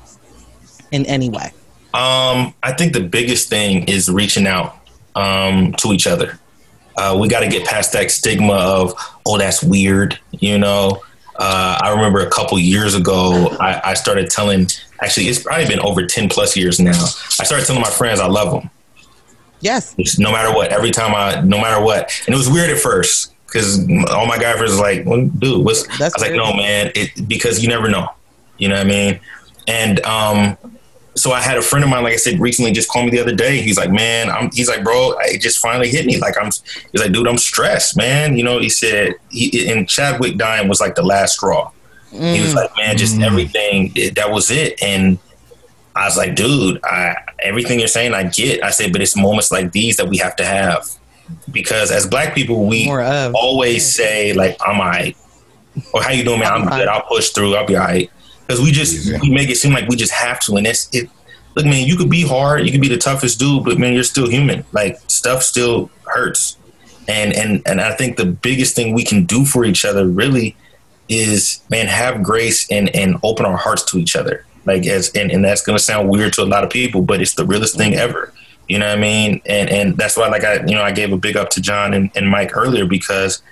in any way? um i think the biggest thing is reaching out um to each other uh we got to get past that stigma of oh that's weird you know uh, I remember a couple years ago, I, I started telling, actually, it's probably been over 10 plus years now. I started telling my friends I love them. Yes. No matter what, every time I, no matter what. And it was weird at first because all my guy friends was like, well, dude, what's, That's I was like, no, man, it, because you never know. You know what I mean? And, um, so I had a friend of mine, like I said, recently just called me the other day. He's like, man, I'm, he's like, bro, it just finally hit me. Like, I'm, he's like, dude, I'm stressed, man. You know, he said, he, and Chadwick dying was like the last straw. He was like, man, just everything, it, that was it. And, I was like, dude, I, everything you're saying, I get. I said, but it's moments like these that we have to have because as black people, we More of. always say like, "I'm alright," or "How you doing, man? I'm I'm good. fine. I'll push through. I'll be alright." Because we just Yeah. we make it seem like we just have to, and it's it. Look, man, you could be hard, you could be the toughest dude, but man, you're still human. Like stuff still hurts, and and and I think the biggest thing we can do for each other really is man have grace and and open our hearts to each other like as and, and that's gonna sound weird to a lot of people but it's the realest thing ever. You know what i mean? And and that's why like i you know i gave a big up to john and, and mike earlier because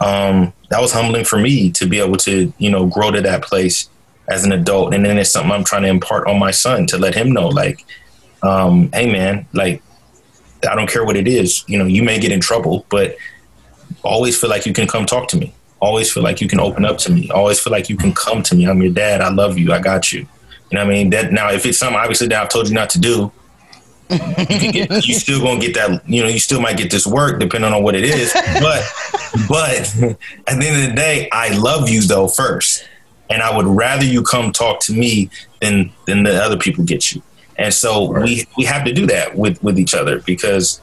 um that was humbling for me to be able to you know grow to that place as an adult. And then it's something i'm trying to impart on my son to let him know like um hey man like i don't care what it is. You know you may get in trouble but always feel like you can come talk to me. Always feel like you can open up to me. Always feel like you can come to me. I'm your dad. I love you. I got you you know what i mean? That now if it's something obviously that i've told you not to do you, can get, you still gonna get that you know you still might get this work depending on what it is. But but at the end of the day i love you though first. And i would rather you come talk to me than than the other people get you. And so we we have to do that with with each other because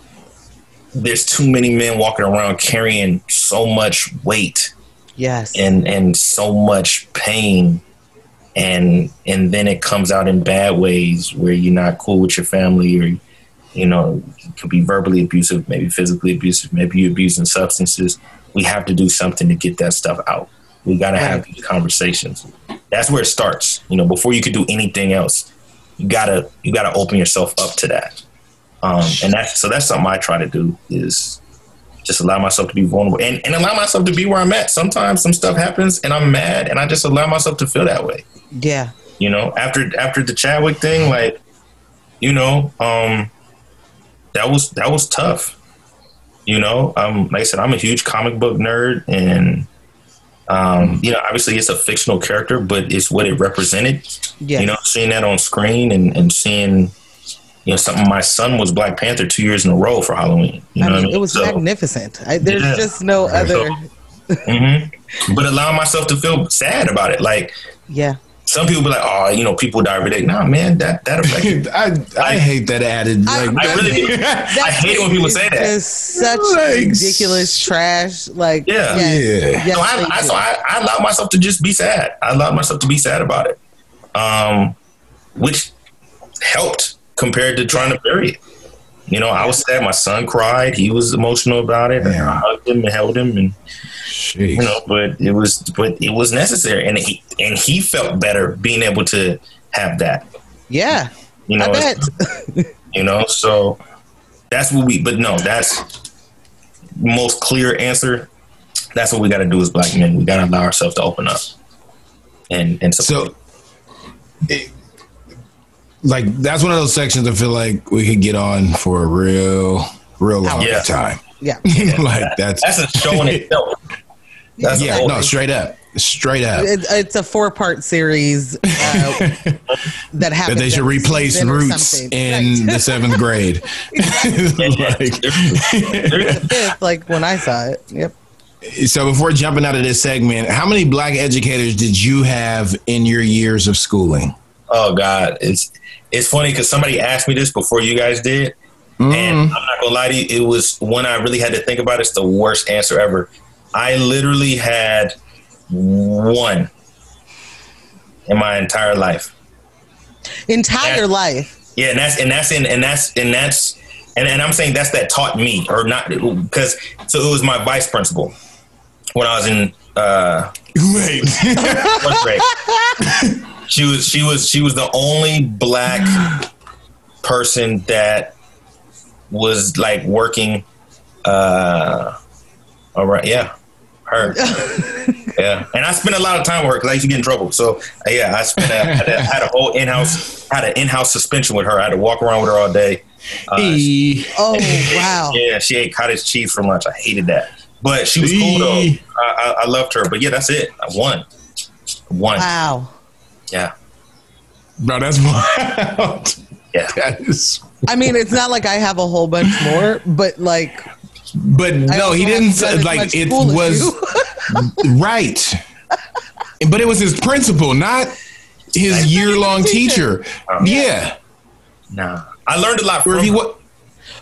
there's too many men walking around carrying so much weight Yes. and and so much pain and and then it comes out in bad ways where you're not cool with your family or you know you could be verbally abusive maybe physically abusive maybe you're abusing substances. We have to do something to get that stuff out. We got to have these conversations. That's where it starts you know before you could do anything else. You gotta you gotta open yourself up to that. Um, and that's so that's something i try to do is just allow myself to be vulnerable and, and allow myself to be where I'm at. Sometimes some stuff happens and I'm mad and I just allow myself to feel that way. Yeah. You know, after after the Chadwick thing, like, you know, um, that was that was tough. You know, um, like I said, I'm a huge comic book nerd, and um, you know, obviously it's a fictional character, but it's what it represented. Yes. You know, seeing that on screen and, and seeing, you know, something. My son was Black Panther two years in a row for Halloween. You I know, mean, I mean? it was So- magnificent. I, there's Yeah. just no other. Mhm. But allowing myself to feel sad about it, like Yeah. some people be like, oh, you know, people die every day. Nah, man, that that affected. I, I hate that added. I- Like, I really do. I hate it when people say that. It's such Like, ridiculous trash. Like, Yeah. Yeah. yes, No, I, I, so I, I allowed myself to just be sad. I allowed myself to be sad about it, um, which helped compared to trying to bury it. You know, I was sad. My son cried. He was emotional about it. Yeah. I hugged him and held him, and Jeez. you know, but it was, but it was necessary, and he and he felt better being able to have that. yeah. You know, I bet. you know, so that's what we. But no, that's most clear answer. That's what we got to do as black men. We got to allow ourselves to open up, and and support. So, it- like that's one of those sections I feel like we could get on for a real, real long Yeah. time. Yeah. like that's that's a show in itself. That's yeah, a whole, no, straight up, straight up. It, it's a four part series uh, that That happened. they should replace Roots something. in the seventh grade. like, Fifth, like when I saw it. Yep. so before jumping out of this segment, how many black educators did you have in your years of schooling? Oh God, it's it's funny because somebody asked me this before you guys did, Mm-hmm. and I'm not gonna lie to you, it was one I really had to think about. It's the worst answer ever. I literally had one in my entire life. Entire Yeah. life. Yeah, and that's and that's in and that's and that's and, and I'm saying that's that taught me or not because so it was my vice principal when I was in uh Wait, first grade. she was she was she was the only black person that was like working uh all right yeah her. Yeah. And i spent a lot of time with her because i used to get in trouble. So uh, yeah i spent a, I had, a, had a whole in-house had an in-house suspension with her. I had to walk around with her all day. Uh, E. Oh, wow. yeah she ate cottage cheese for lunch. I hated that. But she was cool though. I, I, I loved her. But yeah that's it. I won. One Wow. Yeah bro, that's wild. yeah That is, I mean, it's not like I have a whole bunch more, but like, but I no, he didn't done like it was right. But it was his principal, not his year long teacher. Um, yeah. Nah, I learned a lot from if he her.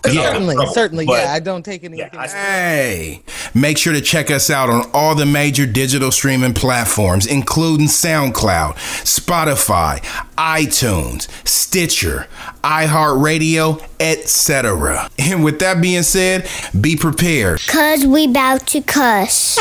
Wa- Yeah. certainly, trouble, certainly. but- yeah, I don't take anything. I- Hey, make sure to check us out on all the major digital streaming platforms, including SoundCloud, Spotify, iTunes, Stitcher, iHeartRadio, etc. And with that being said, be prepared. Cause we bout to cuss.